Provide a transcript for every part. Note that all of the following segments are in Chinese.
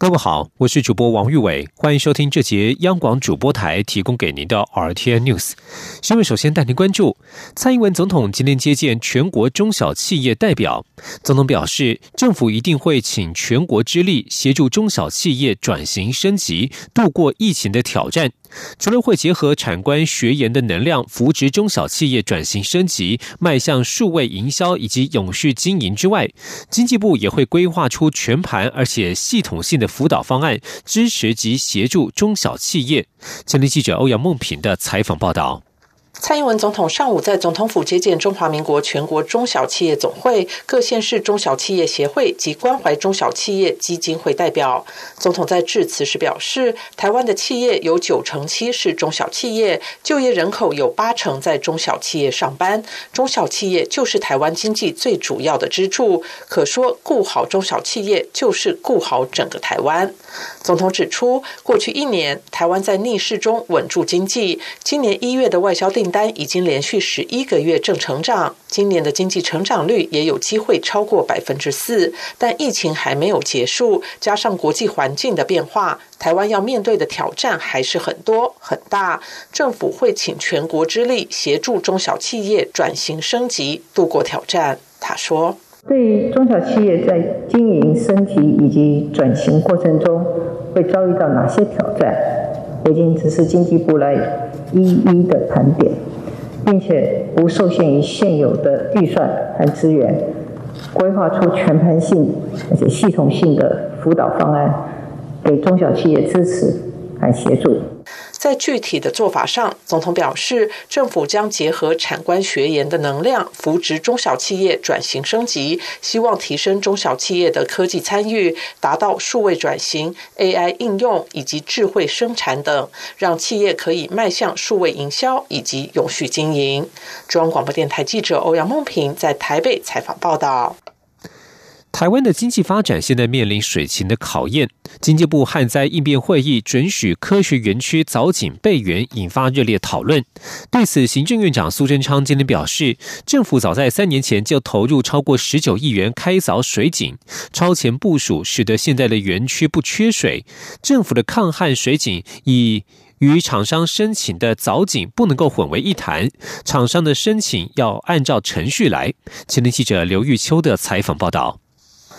各位好，我是主播王玉伟，欢迎收听这节央广主播台提供给您的 RTN News 新闻。首先带您关注，蔡英文总统今天接见全国中小企业代表，总统表示，政府一定会请全国之力协助中小企业转型升级，度过疫情的挑战。除了会结合产官学研的能量，扶植中小企业转型升级，迈向数位营销以及永续经营之外，经济部也会规划出全盘而且系统性的辅导方案，支持及协助中小企业。前天记者欧阳梦平的采访报道。蔡英文总统上午在总统府接见中华民国全国中小企业总会、各县市中小企业协会及关怀中小企业基金会代表。总统在致辞时表示，台湾的企业有九成七是中小企业，就业人口有八成在中小企业上班，中小企业就是台湾经济最主要的支柱。可说，顾好中小企业就是顾好整个台湾。总统指出，过去一年台湾在逆市中稳住经济，今年一月的外销订单已经连续十一个月正成长，今年的经济成长率也有机会超过百分之四。但疫情还没有结束，加上国际环境的变化，台湾要面对的挑战还是很多很大。政府会请全国之力协助中小企业转型升级，度过挑战。他说：“对于中小企业在经营升级以及转型过程中，会遭遇到哪些挑战？北京只是经济部来。”一一的盘点，并且不受限于现有的预算和资源，规划出全盘性而且系统性的辅导方案，给中小企业支持和协助。在具体的做法上，总统表示，政府将结合产官学研的能量，扶植中小企业转型升级，希望提升中小企业的科技参与，达到数位转型、AI 应用以及智慧生产等，让企业可以迈向数位营销以及永续经营。中央广播电台记者欧阳梦平在台北采访报道。台湾的经济发展现在面临水情的考验。经济部旱灾应变会议准许科学园区凿井备援，引发热烈讨论。对此，行政院长苏贞昌今天表示，政府早在三年前就投入超过十九亿元开凿水井，超前部署，使得现在的园区不缺水。政府的抗旱水井以与厂商申请的凿井不能够混为一谈，厂商的申请要按照程序来。前天记者刘玉秋的采访报道。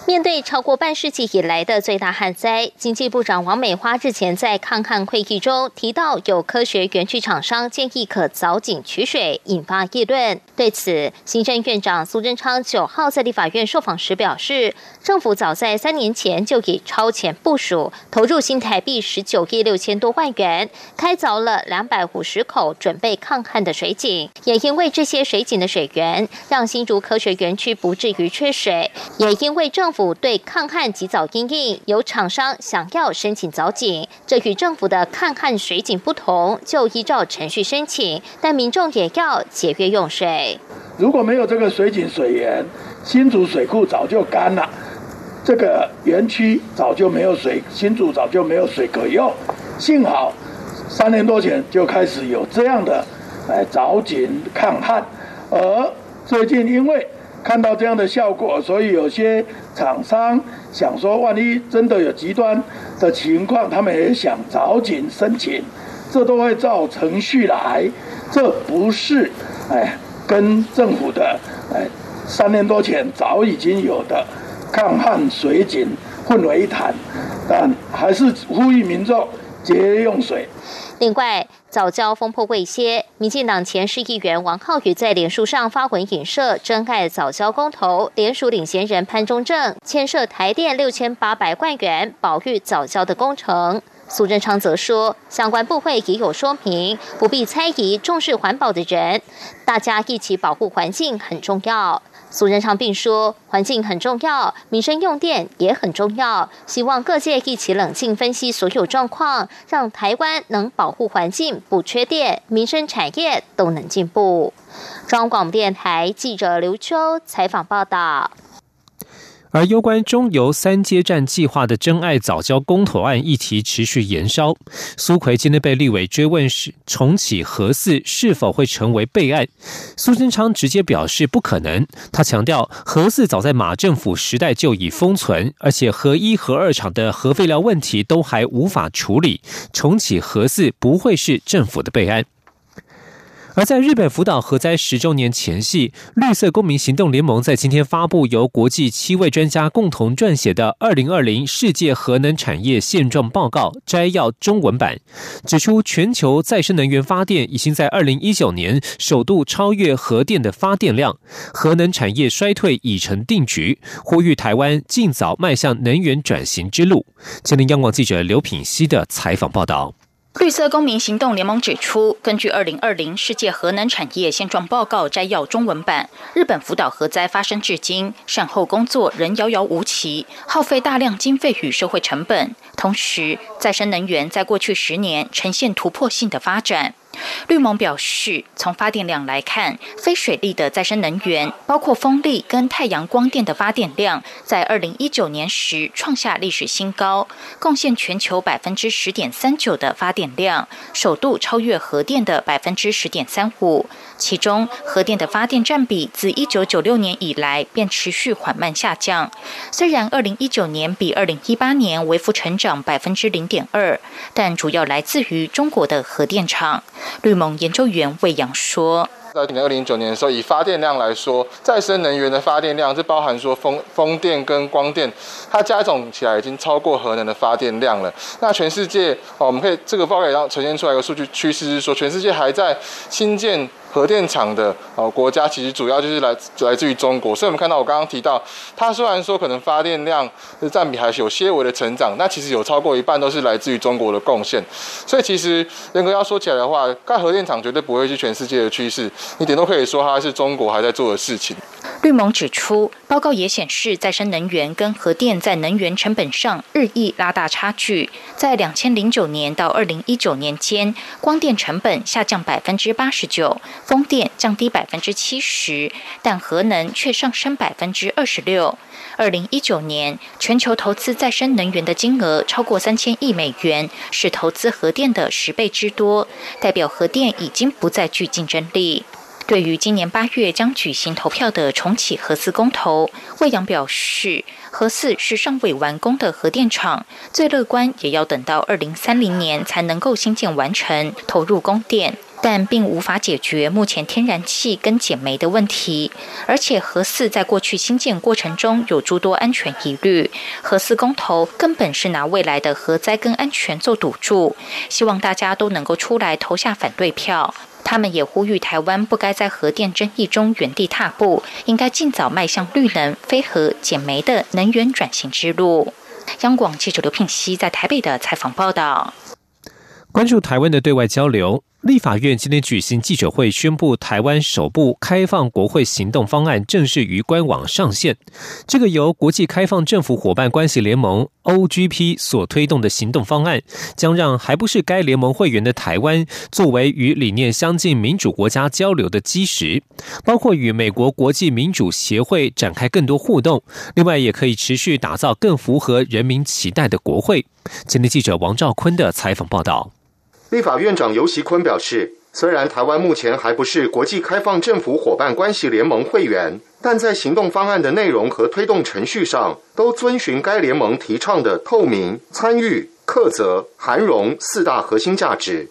面对超过半世纪以来的最大旱灾，经济部长王美花日前在抗旱会议中提到，有科学园区厂商建议可凿井取水，引发议论。对此，行政院长苏贞昌九号在立法院受访时表示，政府早在三年前就已超前部署，投入新台币十九亿六千多万元，开凿了两百五十口准备抗旱的水井。也因为这些水井的水源，让新竹科学园区不至于缺水。也因为政府对抗旱及早应应，有厂商想要申请早井，这与政府的抗旱水井不同，就依照程序申请，但民众也要节约用水。如果没有这个水井水源，新竹水库早就干了，这个园区早就没有水，新竹早就没有水可用。幸好三年多前就开始有这样的来早井抗旱，而最近因为。看到这样的效果，所以有些厂商想说，万一真的有极端的情况，他们也想早紧申请，这都会照程序来，这不是哎跟政府的哎三年多前早已经有的抗旱水井混为一谈，但还是呼吁民众节约用水。另外，早教风波未歇，民进党前市议员王浩宇在脸书上发文引射真爱早教公投，联署领衔人潘中正牵涉台电六千八百万元保育早教的工程。苏贞昌则说，相关部会已有说明，不必猜疑重视环保的人，大家一起保护环境很重要。苏贞昌并说，环境很重要，民生用电也很重要，希望各界一起冷静分析所有状况，让台湾能保护环境不缺电，民生产业都能进步。中央广播电台记者刘秋采访报道。而攸关中油三阶站计划的真爱早教公投案议题持续延烧，苏奎今天被立委追问是重启核四是否会成为备案，苏贞昌直接表示不可能。他强调，核四早在马政府时代就已封存，而且核一、核二厂的核废料问题都还无法处理，重启核四不会是政府的备案。而在日本福岛核灾十周年前夕，绿色公民行动联盟在今天发布由国际七位专家共同撰写的《二零二零世界核能产业现状报告》摘要中文版，指出全球再生能源发电已经在二零一九年首度超越核电的发电量，核能产业衰退已成定局，呼吁台湾尽早迈向能源转型之路。今天央广记者刘品希的采访报道。绿色公民行动联盟指出，根据《二零二零世界核能产业现状报告》摘要中文版，日本福岛核灾发生至今，善后工作仍遥遥无期，耗费大量经费与社会成本。同时，再生能源在过去十年呈现突破性的发展。绿盟表示，从发电量来看，非水力的再生能源，包括风力跟太阳光电的发电量，在二零一九年时创下历史新高，贡献全球百分之十点三九的发电量，首度超越核电的百分之十点三五。其中，核电的发电占比自一九九六年以来便持续缓慢下降。虽然二零一九年比二零一八年微幅成长百分之零点二，但主要来自于中国的核电厂。绿盟研究员魏阳说。在二零一九年的时候，以发电量来说，再生能源的发电量是包含说风风电跟光电，它加总起来已经超过核能的发电量了。那全世界，哦，我们可以这个报告也要呈现出来一个数据趋势，是说全世界还在新建。核电厂的呃国家其实主要就是来来自于中国，所以我们看到我刚刚提到，它虽然说可能发电量的占比还是有些微的成长，那其实有超过一半都是来自于中国的贡献。所以其实严格要说起来的话，盖核电厂绝对不会是全世界的趋势，你点都可以说它是中国还在做的事情。绿盟指出，报告也显示，再生能源跟核电在能源成本上日益拉大差距。在两千零九年到二零一九年间，光电成本下降百分之八十九，风电降低百分之七十，但核能却上升百分之二十六。二零一九年，全球投资再生能源的金额超过三千亿美元，是投资核电的十倍之多，代表核电已经不再具竞争力。对于今年八月将举行投票的重启核四公投，魏阳表示，核四是尚未完工的核电厂，最乐观也要等到二零三零年才能够新建完成，投入供电，但并无法解决目前天然气跟减煤的问题。而且核四在过去新建过程中有诸多安全疑虑，核四公投根本是拿未来的核灾跟安全做赌注，希望大家都能够出来投下反对票。他们也呼吁台湾不该在核电争议中原地踏步，应该尽早迈向绿能、非核、减煤的能源转型之路。央广记者刘聘熙在台北的采访报道。关注台湾的对外交流。立法院今天举行记者会，宣布台湾首部开放国会行动方案正式于官网上线。这个由国际开放政府伙伴关系联盟 （OGP） 所推动的行动方案，将让还不是该联盟会员的台湾，作为与理念相近民主国家交流的基石，包括与美国国际民主协会展开更多互动。另外，也可以持续打造更符合人民期待的国会。今天记者王兆坤的采访报道。立法院长游锡坤表示，虽然台湾目前还不是国际开放政府伙伴关系联盟会员，但在行动方案的内容和推动程序上，都遵循该联盟提倡的透明、参与、克责、含容四大核心价值。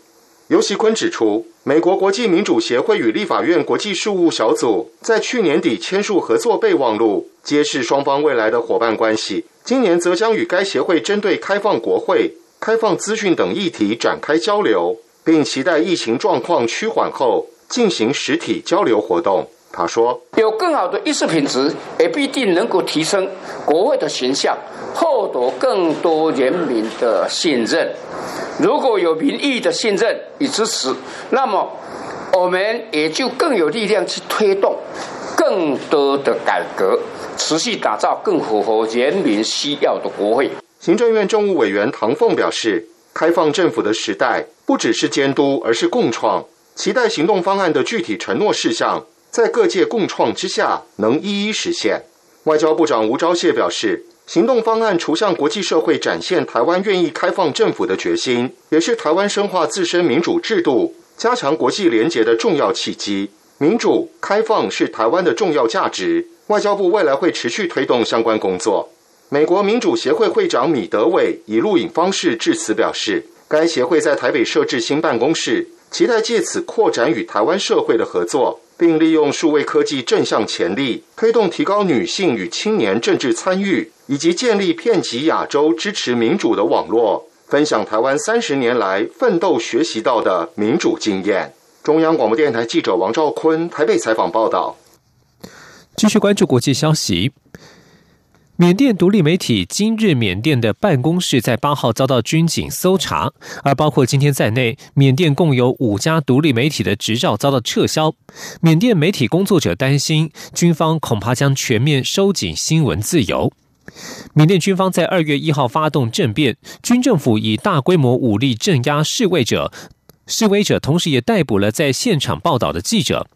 游锡坤指出，美国国际民主协会与立法院国际事务小组在去年底签署合作备忘录，揭示双方未来的伙伴关系。今年则将与该协会针对开放国会。开放资讯等议题展开交流，并期待疫情状况趋缓后进行实体交流活动。他说：“有更好的议事品质，也必定能够提升国会的形象，获得更多人民的信任。如果有民意的信任与支持，那么我们也就更有力量去推动更多的改革，持续打造更符合人民需要的国会。”行政院政务委员唐凤表示，开放政府的时代不只是监督，而是共创。期待行动方案的具体承诺事项，在各界共创之下，能一一实现。外交部长吴钊燮表示，行动方案除向国际社会展现台湾愿意开放政府的决心，也是台湾深化自身民主制度、加强国际联结的重要契机。民主开放是台湾的重要价值，外交部未来会持续推动相关工作。美国民主协会会长米德伟以录影方式致辞表示，该协会在台北设置新办公室，期待借此扩展与台湾社会的合作。并利用数位科技正向潜力，推动提高女性与青年政治参与，以及建立遍及亚洲支持民主的网络，分享台湾三十年来奋斗学习到的民主经验。中央广播电台记者王兆坤台北采访报道。继续关注国际消息。缅甸独立媒体《今日缅甸》的办公室在八号遭到军警搜查，而包括今天在内，缅甸共有五家独立媒体的执照遭到撤销。缅甸媒体工作者担心，军方恐怕将全面收紧新闻自由。缅甸军方在二月一号发动政变，军政府以大规模武力镇压示威者，示威者同时也逮捕了在现场报道的记者。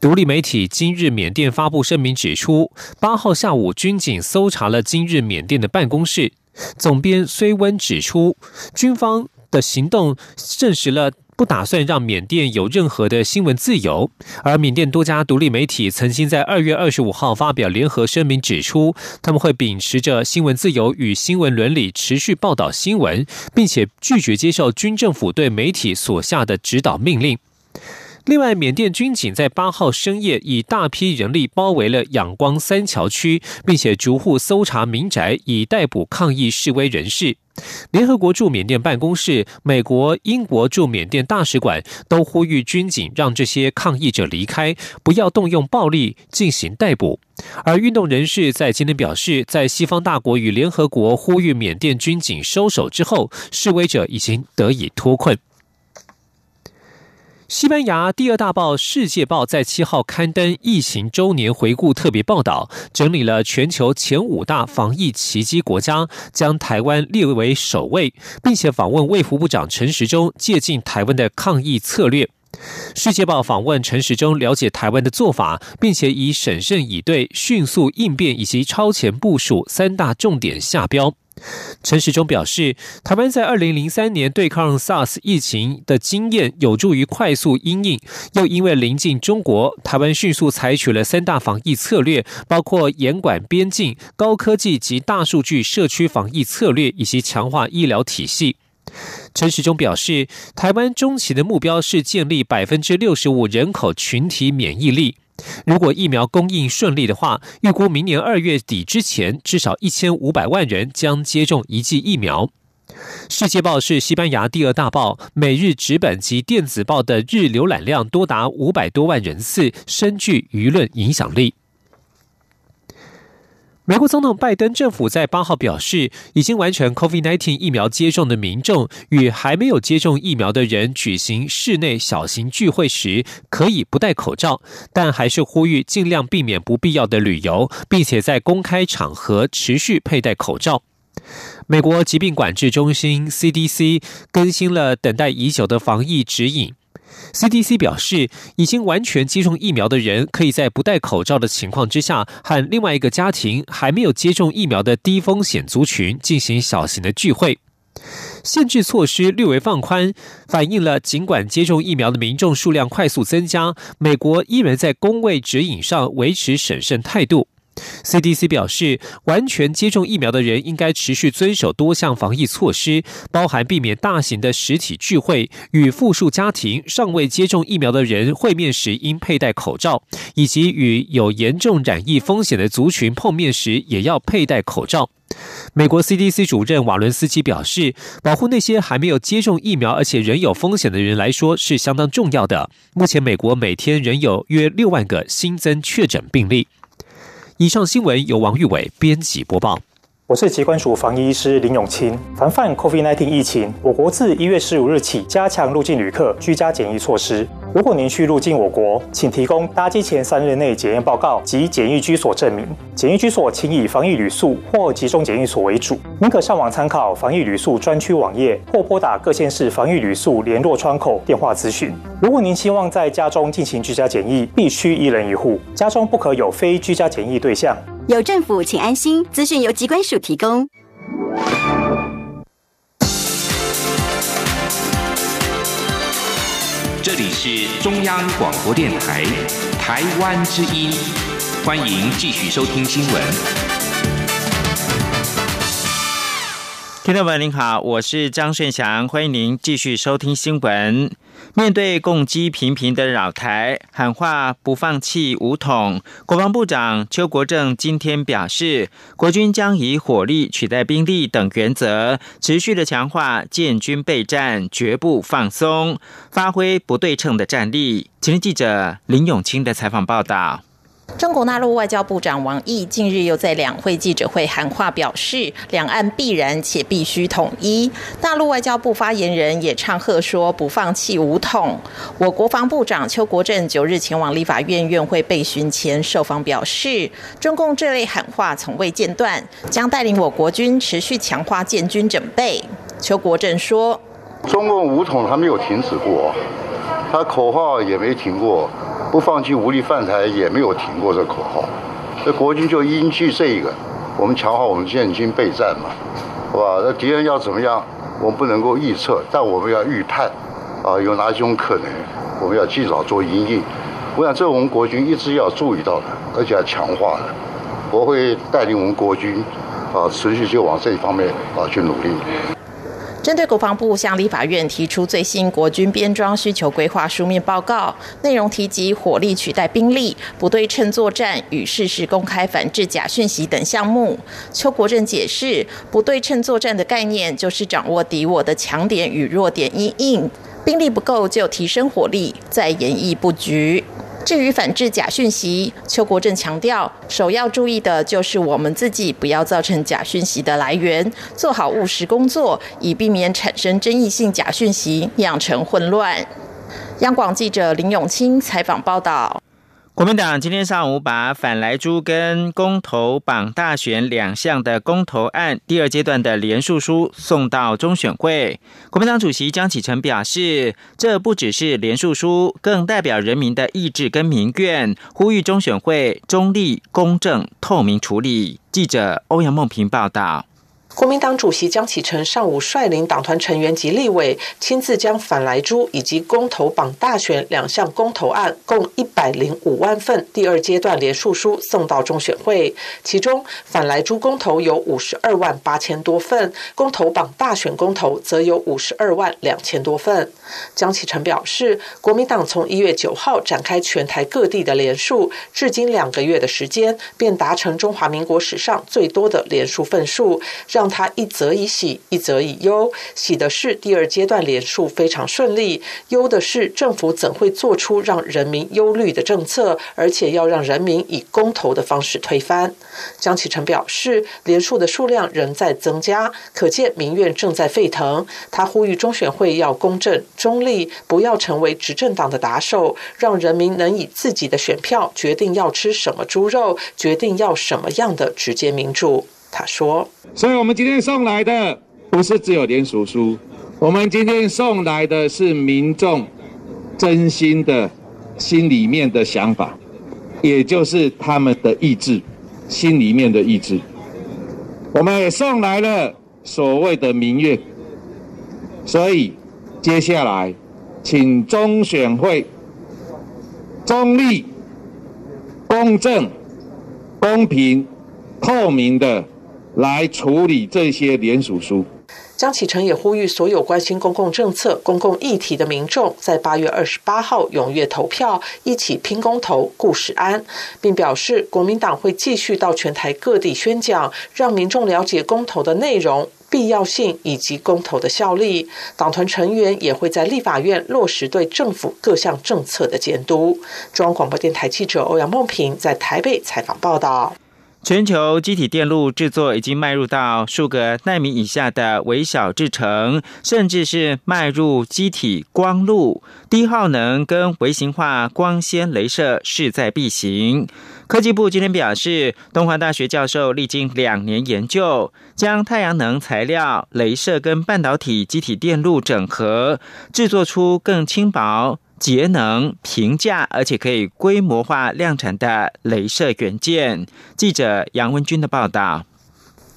独立媒体今日缅甸发布声明指出，八号下午军警搜查了今日缅甸的办公室。总编虽温指出，军方的行动证实了不打算让缅甸有任何的新闻自由。而缅甸多家独立媒体曾经在二月二十五号发表联合声明，指出他们会秉持着新闻自由与新闻伦理，持续报道新闻，并且拒绝接受军政府对媒体所下的指导命令。另外，缅甸军警在八号深夜以大批人力包围了仰光三桥区，并且逐户搜查民宅，以逮捕抗议示威人士。联合国驻缅甸办公室、美国、英国驻缅甸大使馆都呼吁军警让这些抗议者离开，不要动用暴力进行逮捕。而运动人士在今天表示，在西方大国与联合国呼吁缅甸军警收手之后，示威者已经得以脱困。西班牙第二大报《世界报》在七号刊登疫情周年回顾特别报道，整理了全球前五大防疫奇迹国家，将台湾列为首位，并且访问卫福部长陈时中，借鉴台湾的抗疫策略。《世界报》访问陈时中，了解台湾的做法，并且以审慎以对、迅速应变以及超前部署三大重点下标。陈时中表示，台湾在二零零三年对抗 SARS 疫情的经验有助于快速应应，又因为临近中国，台湾迅速采取了三大防疫策略，包括严管边境、高科技及大数据社区防疫策略，以及强化医疗体系。陈时中表示，台湾中期的目标是建立百分之六十五人口群体免疫力。如果疫苗供应顺利的话，预估明年二月底之前，至少一千五百万人将接种一剂疫苗。世界报是西班牙第二大报，每日纸本及电子报的日浏览量多达五百多万人次，深具舆论影响力。美国总统拜登政府在八号表示，已经完成 COVID-19 疫苗接种的民众与还没有接种疫苗的人举行室内小型聚会时，可以不戴口罩，但还是呼吁尽量避免不必要的旅游，并且在公开场合持续佩戴口罩。美国疾病管制中心 CDC 更新了等待已久的防疫指引。CDC 表示，已经完全接种疫苗的人，可以在不戴口罩的情况之下，和另外一个家庭还没有接种疫苗的低风险族群进行小型的聚会。限制措施略微放宽，反映了尽管接种疫苗的民众数量快速增加，美国依然在公卫指引上维持审慎态度。CDC 表示，完全接种疫苗的人应该持续遵守多项防疫措施，包含避免大型的实体聚会、与复数家庭尚未接种疫苗的人会面时应佩戴口罩，以及与有严重染疫风险的族群碰面时也要佩戴口罩。美国 CDC 主任瓦伦斯基表示，保护那些还没有接种疫苗而且仍有风险的人来说是相当重要的。目前，美国每天仍有约六万个新增确诊病例。以上新闻由王玉伟编辑播报。我是疾管署防疫医师林永清。防范 COVID-19 疫情，我国自一月十五日起加强入境旅客居家检疫措施。如果您需入境我国，请提供搭机前三日内检验报告及检疫居所证明。检疫居所请以防疫旅宿或集中检疫所为主。您可上网参考防疫旅宿专区网页，或拨打各县市防疫旅宿联络窗口电话咨询。如果您希望在家中进行居家检疫，必须一人一户，家中不可有非居家检疫对象。有政府，请安心。资讯由机关署提供。这里是中央广播电台台湾之音，欢迎继续收听新闻。听众朋友您好，我是张顺祥，欢迎您继续收听新闻。面对攻击频频的扰台，喊话不放弃武统，国防部长邱国正今天表示，国军将以火力取代兵力等原则，持续的强化建军备战，绝不放松，发挥不对称的战力。今日记者林永清的采访报道。中国大陆外交部长王毅近日又在两会记者会喊话，表示两岸必然且必须统一。大陆外交部发言人也唱和说不放弃武统。我国防部长邱国正九日前往立法院院会备询前受访表示，中共这类喊话从未间断，将带领我国军持续强化建军准备。邱国正说：“中共武统还没有停止过，他口号也没停过。”不放弃武力犯台也没有停过这口号，这国军就依据这个，我们强化我们建军备战嘛，好吧？那敌人要怎么样，我们不能够预测，但我们要预判，啊，有哪几种可能，我们要尽早做应应。我想这我们国军一直要注意到的，而且要强化的，我会带领我们国军，啊，持续就往这一方面啊去努力。针对国防部向立法院提出最新国军编装需求规划书面报告，内容提及火力取代兵力、不对称作战与事实公开反制假讯息等项目。邱国正解释，不对称作战的概念就是掌握敌我的强点与弱点，因应兵力不够就提升火力，再演绎布局。至于反制假讯息，邱国正强调，首要注意的就是我们自己不要造成假讯息的来源，做好务实工作，以避免产生争议性假讯息，酿成混乱。央广记者林永清采访报道。国民党今天上午把反莱猪跟公投绑大选两项的公投案第二阶段的联署书送到中选会。国民党主席江启臣表示，这不只是联署书，更代表人民的意志跟民怨，呼吁中选会中立、公正、透明处理。记者欧阳梦平报道。国民党主席江启臣上午率领党团成员及立委，亲自将反莱猪以及公投榜大选两项公投案共一百零五万份第二阶段联署书送到中选会。其中，反莱猪公投有五十二万八千多份，公投榜大选公投则有五十二万两千多份。江启臣表示，国民党从一月九号展开全台各地的联署，至今两个月的时间，便达成中华民国史上最多的联署份数，让。让他一则以喜，一则以忧。喜的是第二阶段连署非常顺利；忧的是政府怎会做出让人民忧虑的政策，而且要让人民以公投的方式推翻。江启臣表示，连署的数量仍在增加，可见民怨正在沸腾。他呼吁中选会要公正中立，不要成为执政党的打手，让人民能以自己的选票决定要吃什么猪肉，决定要什么样的直接民主。他说：“所以我们今天送来的不是只有联署书，我们今天送来的是民众真心的心里面的想法，也就是他们的意志，心里面的意志。我们也送来了所谓的民乐。所以接下来，请中选会中立、公正、公平、透明的。”来处理这些联署书。江启臣也呼吁所有关心公共政策、公共议题的民众，在八月二十八号踊跃投票，一起拼公投、顾时安，并表示国民党会继续到全台各地宣讲，让民众了解公投的内容、必要性以及公投的效力。党团成员也会在立法院落实对政府各项政策的监督。中央广播电台记者欧阳梦平在台北采访报道。全球机体电路制作已经迈入到数个纳米以下的微小制程，甚至是迈入机体光路、低耗能跟微型化光纤镭射势在必行。科技部今天表示，东华大学教授历经两年研究，将太阳能材料、镭射跟半导体机体电路整合，制作出更轻薄。节能、平价，而且可以规模化量产的镭射元件。记者杨文军的报道。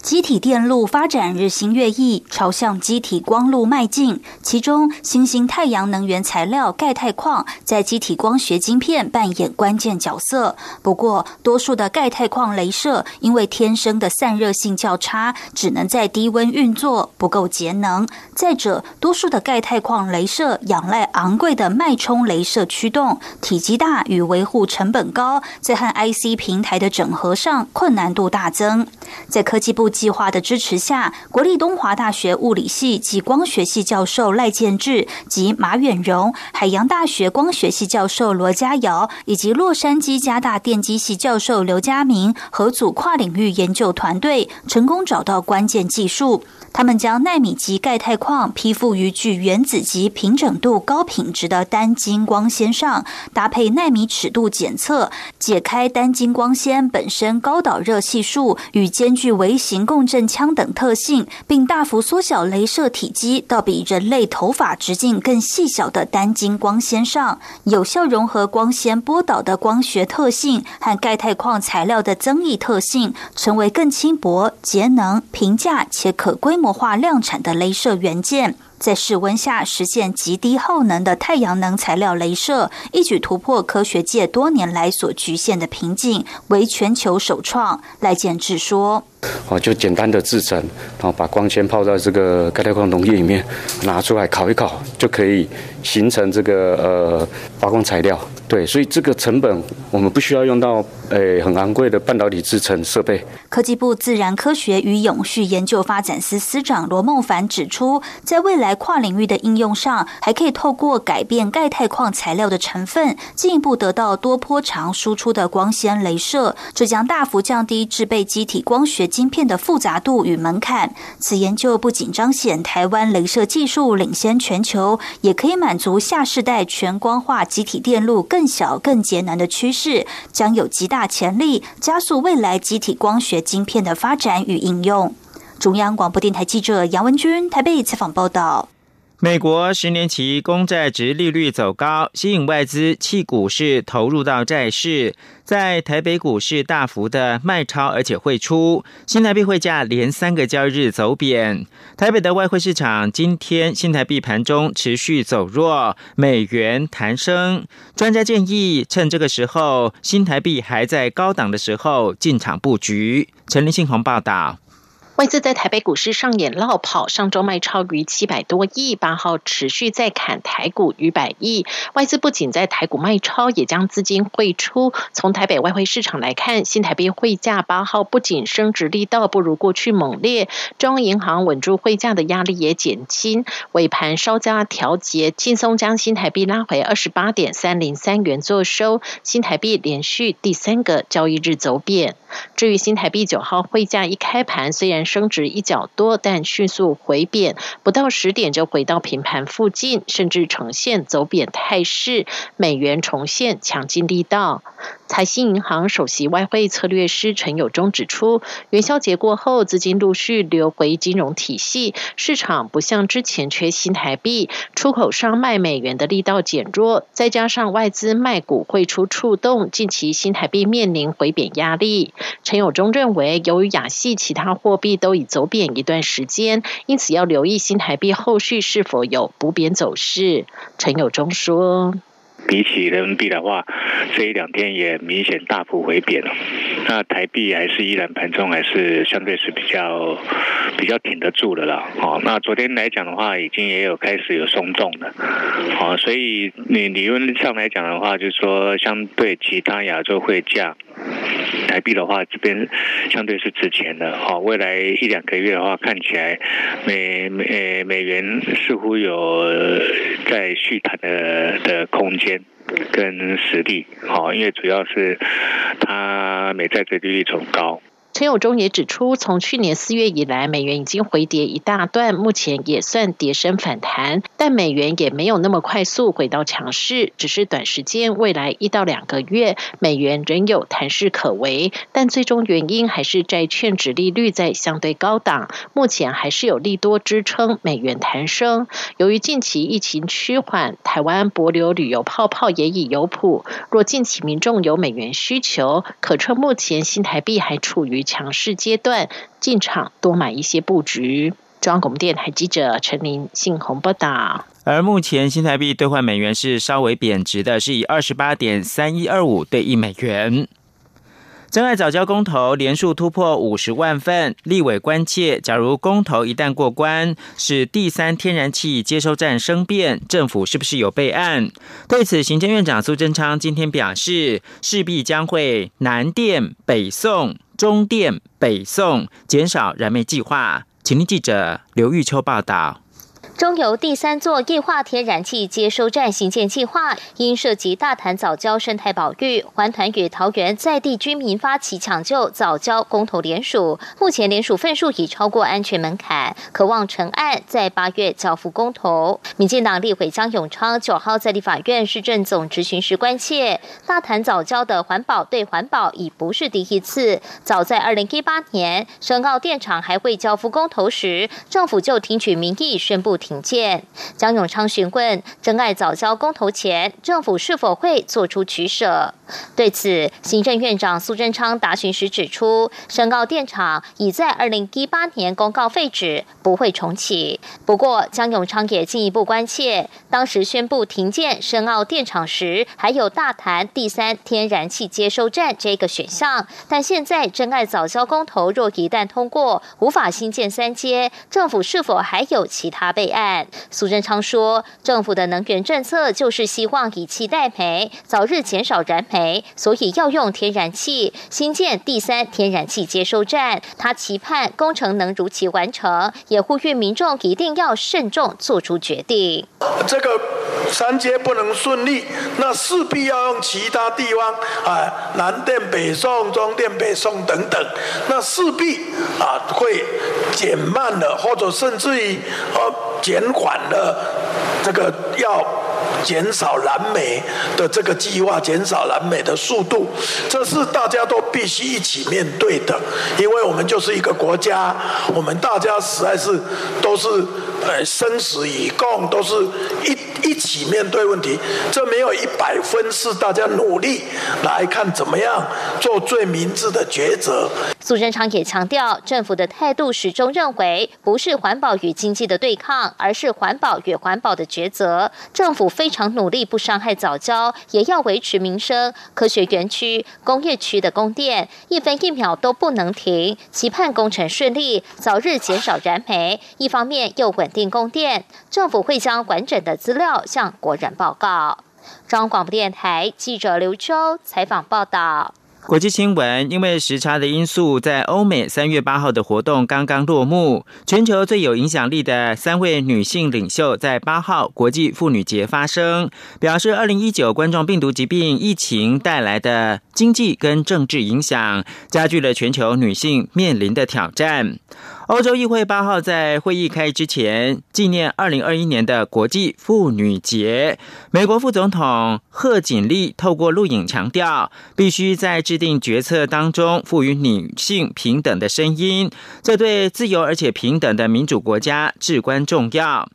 机体电路发展日新月异，朝向机体光路迈进。其中，新兴太阳能源材料钙钛矿在机体光学晶片扮演关键角色。不过，多数的钙钛矿镭射因为天生的散热性较差，只能在低温运作，不够节能。再者，多数的钙钛矿镭射仰赖昂贵的脉冲镭射驱动，体积大与维护成本高，在和 IC 平台的整合上困难度大增。在科技部。计划的支持下，国立东华大学物理系及光学系教授赖建志及马远荣，海洋大学光学系教授罗家尧，以及洛杉矶加大电机系教授刘家明合组跨领域研究团队，成功找到关键技术。他们将纳米级钙钛矿批复于具原子级平整度高品质的单晶光纤上，搭配纳米尺度检测，解开单晶光纤本身高导热系数与兼具微型共振枪等特性，并大幅缩小镭射体积到比人类头发直径更细小的单晶光纤上，有效融合光纤波导的光学特性和钙钛矿材料的增益特性，成为更轻薄、节能、平价且可规模。化量产的镭射元件，在室温下实现极低耗能的太阳能材料镭射，一举突破科学界多年来所局限的瓶颈，为全球首创。赖建志说。哦，就简单的制成，然后把光纤泡在这个钙钛矿溶液里面，拿出来烤一烤，就可以形成这个呃发光材料。对，所以这个成本我们不需要用到诶很昂贵的半导体制成设备。科技部自然科学与永续研究发展司司长罗梦凡指出，在未来跨领域的应用上，还可以透过改变钙钛矿材料的成分，进一步得到多波长输出的光纤镭射，这将大幅降低制备机体光学。晶片的复杂度与门槛，此研究不仅彰显台湾镭射技术领先全球，也可以满足下世代全光化集体电路更更小、更节能的趋势，将有极大潜力加速未来集体光学晶片的发展与应用。中央广播电台记者杨文君台北采访报道。美国十年期公债值利率走高，吸引外资弃股市投入到债市，在台北股市大幅的卖超，而且汇出，新台币汇价连三个交易日走贬。台北的外汇市场今天新台币盘中持续走弱，美元弹升。专家建议趁这个时候，新台币还在高档的时候进场布局。陈林信宏报道。外资在台北股市上演落跑，上周卖超逾七百多亿，八号持续在砍台股逾百亿。外资不仅在台股卖超，也将资金汇出。从台北外汇市场来看，新台币汇价八号不仅升值力道不如过去猛烈，中央银行稳住汇价的压力也减轻，尾盘稍加调节，轻松将新台币拉回二十八点三零三元做收。新台币连续第三个交易日走贬。至于新台币九号汇价一开盘，虽然升值一角多，但迅速回贬，不到十点就回到平盘附近，甚至呈现走贬态势。美元重现强劲力道。财信银行首席外汇策略师陈友忠指出，元宵节过后，资金陆续流回金融体系，市场不像之前缺新台币，出口商卖美元的力道减弱，再加上外资卖股汇出触动，近期新台币面临回贬压力。陈友忠认为，由于亚系其他货币都已走贬一段时间，因此要留意新台币后续是否有补贬走势。陈友忠说。比起人民币的话，这一两天也明显大幅回贬了。那台币还是依然盘中还是相对是比较比较挺得住的啦。哦，那昨天来讲的话，已经也有开始有松动的。哦，所以你理论上来讲的话，就是说相对其他亚洲汇价，台币的话这边相对是值钱的。哦，未来一两个月的话，看起来美美美元似乎有在续谈的的空间。跟实力，好，因为主要是它美债的利率走高。陈友忠也指出，从去年四月以来，美元已经回跌一大段，目前也算跌升反弹，但美元也没有那么快速回到强势，只是短时间未来一到两个月，美元仍有弹势可为，但最终原因还是债券值利率在相对高档，目前还是有利多支撑美元弹升。由于近期疫情趋缓，台湾博流旅游泡泡也已有谱，若近期民众有美元需求，可趁目前新台币还处于强势阶段进场多买一些布局。中央广播电台记者陈林信宏报道。而目前新台币兑换美元是稍微贬值的，是以二十八点三一二五兑一美元。真爱早教公投连数突破五十万份，立委关切，假如公投一旦过关，使第三天然气接收站生变，政府是不是有备案？对此，行政院长苏贞昌今天表示，势必将会南电北送。中电北送减少燃煤计划，请听记者刘玉秋报道。中油第三座液化天然气接收站新建计划，因涉及大潭早教生态保育，环团与桃园在地居民发起抢救早教公投联署，目前联署份数已超过安全门槛，渴望成案，在八月交付公投。民进党立委江永昌九号在立法院市政总执行时关切，大潭早教的环保对环保已不是第一次，早在二零一八年深澳电厂还未交付公投时，政府就听取民意宣布。停建。江永昌询问真爱早教公投前，政府是否会做出取舍？对此，行政院长苏贞昌答询时指出，深澳电厂已在二零一八年公告废止，不会重启。不过，江永昌也进一步关切，当时宣布停建深澳电厂时，还有大潭第三天然气接收站这个选项。但现在真爱早教公投若一旦通过，无法新建三阶，政府是否还有其他备案？苏贞昌说：“政府的能源政策就是希望以气代煤，早日减少燃煤，所以要用天然气新建第三天然气接收站。他期盼工程能如期完成，也呼吁民众一定要慎重做出决定。这个三阶不能顺利，那势必要用其他地方啊，南电北送、中电北送等等，那势必啊会减慢了，或者甚至于呃。”减缓了这个要减少燃煤的这个计划，减少燃煤的速度，这是大家都必须一起面对的，因为我们就是一个国家，我们大家实在是都是呃生死与共，都是一一起面对问题，这没有一百分，是大家努力来看怎么样做最明智的抉择。苏贞昌也强调，政府的态度始终认为，不是环保与经济的对抗，而是环保与环保的抉择。政府非常努力，不伤害早教，也要维持民生。科学园区、工业区的供电，一分一秒都不能停。期盼工程顺利，早日减少燃煤，一方面又稳定供电。政府会将完整的资料料向国人报告。中央广播电台记者刘秋采访报道。国际新闻，因为时差的因素，在欧美三月八号的活动刚刚落幕。全球最有影响力的三位女性领袖在八号国际妇女节发声，表示二零一九冠状病毒疾病疫情带来的经济跟政治影响，加剧了全球女性面临的挑战。欧洲议会八号在会议开之前纪念二零二一年的国际妇女节。美国副总统贺锦丽透过录影强调，必须在制定决策当中赋予女性平等的声音，这对自由而且平等的民主国家至关重要。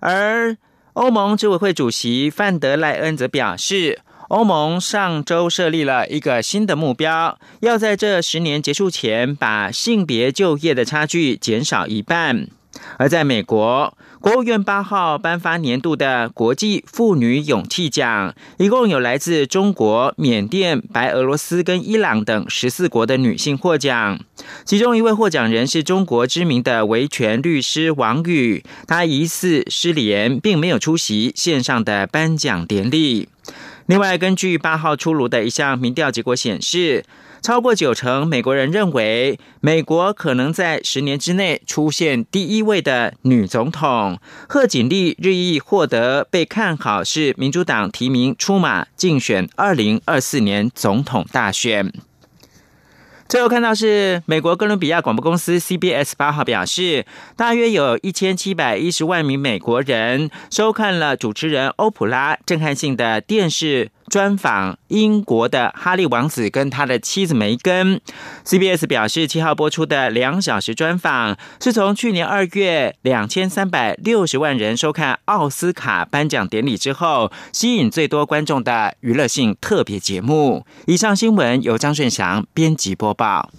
而欧盟执委会主席范德赖恩则表示。欧盟上周设立了一个新的目标，要在这十年结束前把性别就业的差距减少一半。而在美国，国务院八号颁发年度的国际妇女勇气奖，一共有来自中国、缅甸、白俄罗斯跟伊朗等十四国的女性获奖。其中一位获奖人是中国知名的维权律师王宇，他疑似失联，并没有出席线上的颁奖典礼。另外，根据八号出炉的一项民调结果显示，超过九成美国人认为美国可能在十年之内出现第一位的女总统。贺锦丽日益获得被看好是民主党提名出马竞选二零二四年总统大选。最后看到是美国哥伦比亚广播公司 CBS 八号表示，大约有一千七百一十万名美国人收看了主持人欧普拉震撼性的电视。专访英国的哈利王子跟他的妻子梅根。CBS 表示，七号播出的两小时专访是从去年二月两千三百六十万人收看奥斯卡颁奖典礼之后，吸引最多观众的娱乐性特别节目。以上新闻由张顺祥编辑播报。